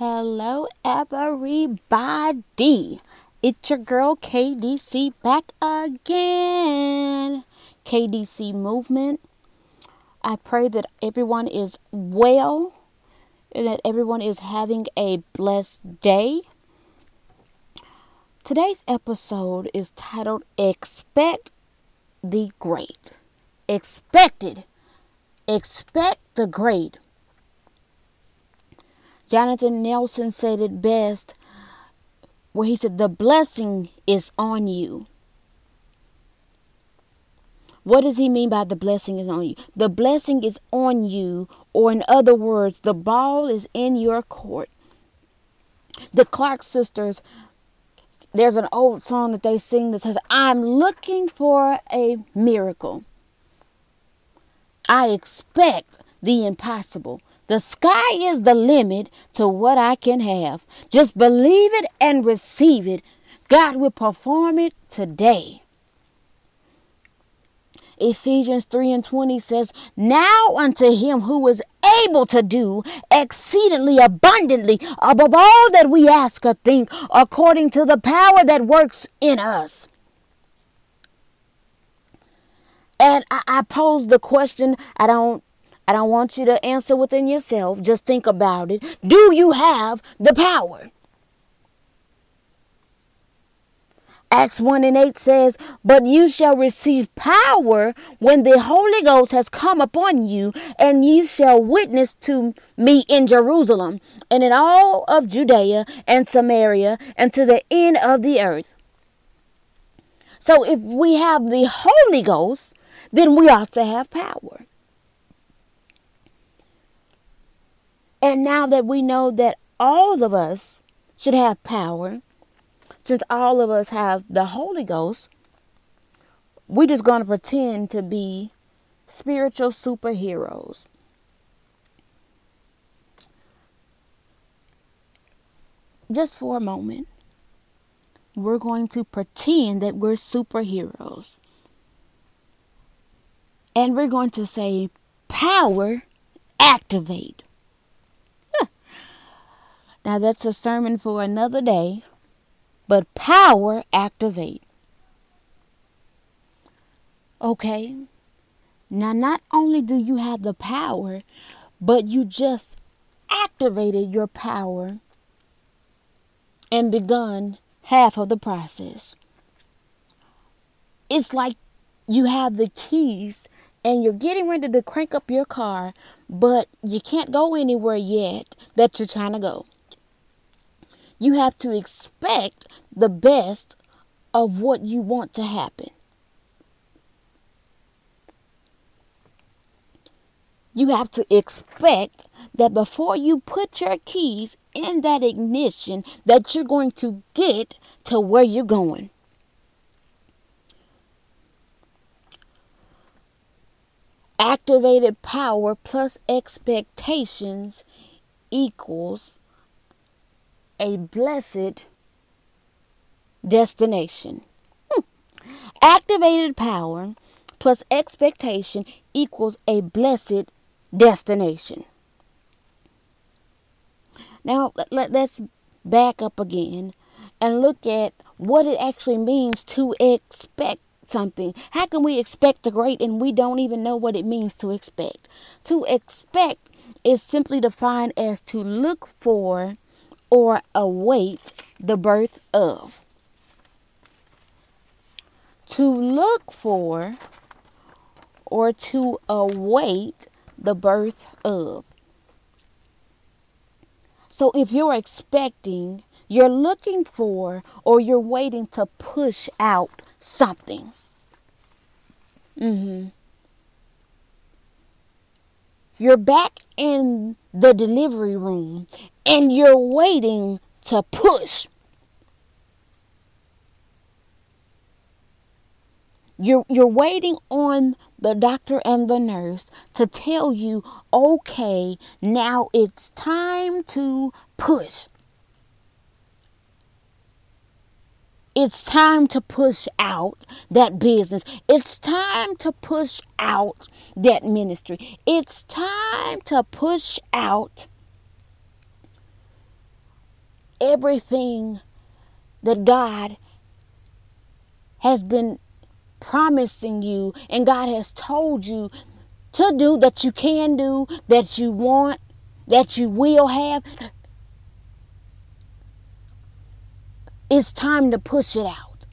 Hello, everybody. It's your girl KDC back again. KDC Movement. I pray that everyone is well and that everyone is having a blessed day. Today's episode is titled Expect the Great. Expected. Expect the Great. Jonathan Nelson said it best where he said, The blessing is on you. What does he mean by the blessing is on you? The blessing is on you, or in other words, the ball is in your court. The Clark sisters, there's an old song that they sing that says, I'm looking for a miracle. I expect the impossible. The sky is the limit to what I can have. Just believe it and receive it. God will perform it today. Ephesians 3 and 20 says, Now unto him who is able to do exceedingly abundantly above all that we ask or think, according to the power that works in us. And I, I pose the question, I don't I don't want you to answer within yourself. Just think about it. Do you have the power? Acts 1 and 8 says, But you shall receive power when the Holy Ghost has come upon you, and you shall witness to me in Jerusalem, and in all of Judea and Samaria, and to the end of the earth. So if we have the Holy Ghost, then we ought to have power. And now that we know that all of us should have power, since all of us have the Holy Ghost, we're just going to pretend to be spiritual superheroes. Just for a moment, we're going to pretend that we're superheroes. And we're going to say, Power, activate. Now, that's a sermon for another day but power activate. Okay? Now, not only do you have the power, but you just activated your power and begun half of the process. It's like you have the keys and you're getting ready to crank up your car, but you can't go anywhere yet that you're trying to go. You have to expect the best of what you want to happen. You have to expect that before you put your keys in that ignition that you're going to get to where you're going. Activated power plus expectations equals a blessed destination. Hmm. Activated power plus expectation equals a blessed destination. Now, let, us back up again and look at what it actually means to expect something. How can we expect the great and we don't even know what it means to expect? To expect is simply defined as to look for or await the birth of. To look for or to await the birth of. So if you're expecting, you're looking for, or you're waiting to push out something. Mm-hmm. You're back in the delivery room and you're waiting to push. You're, you're waiting on the doctor and the nurse to tell you, okay, now it's time to push. It's time to push out that business. It's time to push out that ministry. It's time to push out everything that God has been promising you and God has told you to do that you can do, that you want, that you will have. It's time to push it out.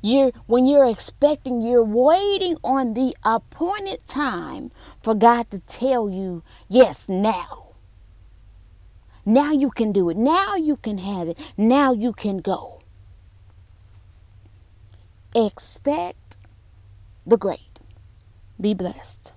You're when you're expecting, you're waiting on the appointed time for God to tell you, yes, now. Now you can do it. Now you can have it. Now you can go. Expect the great. Be blessed.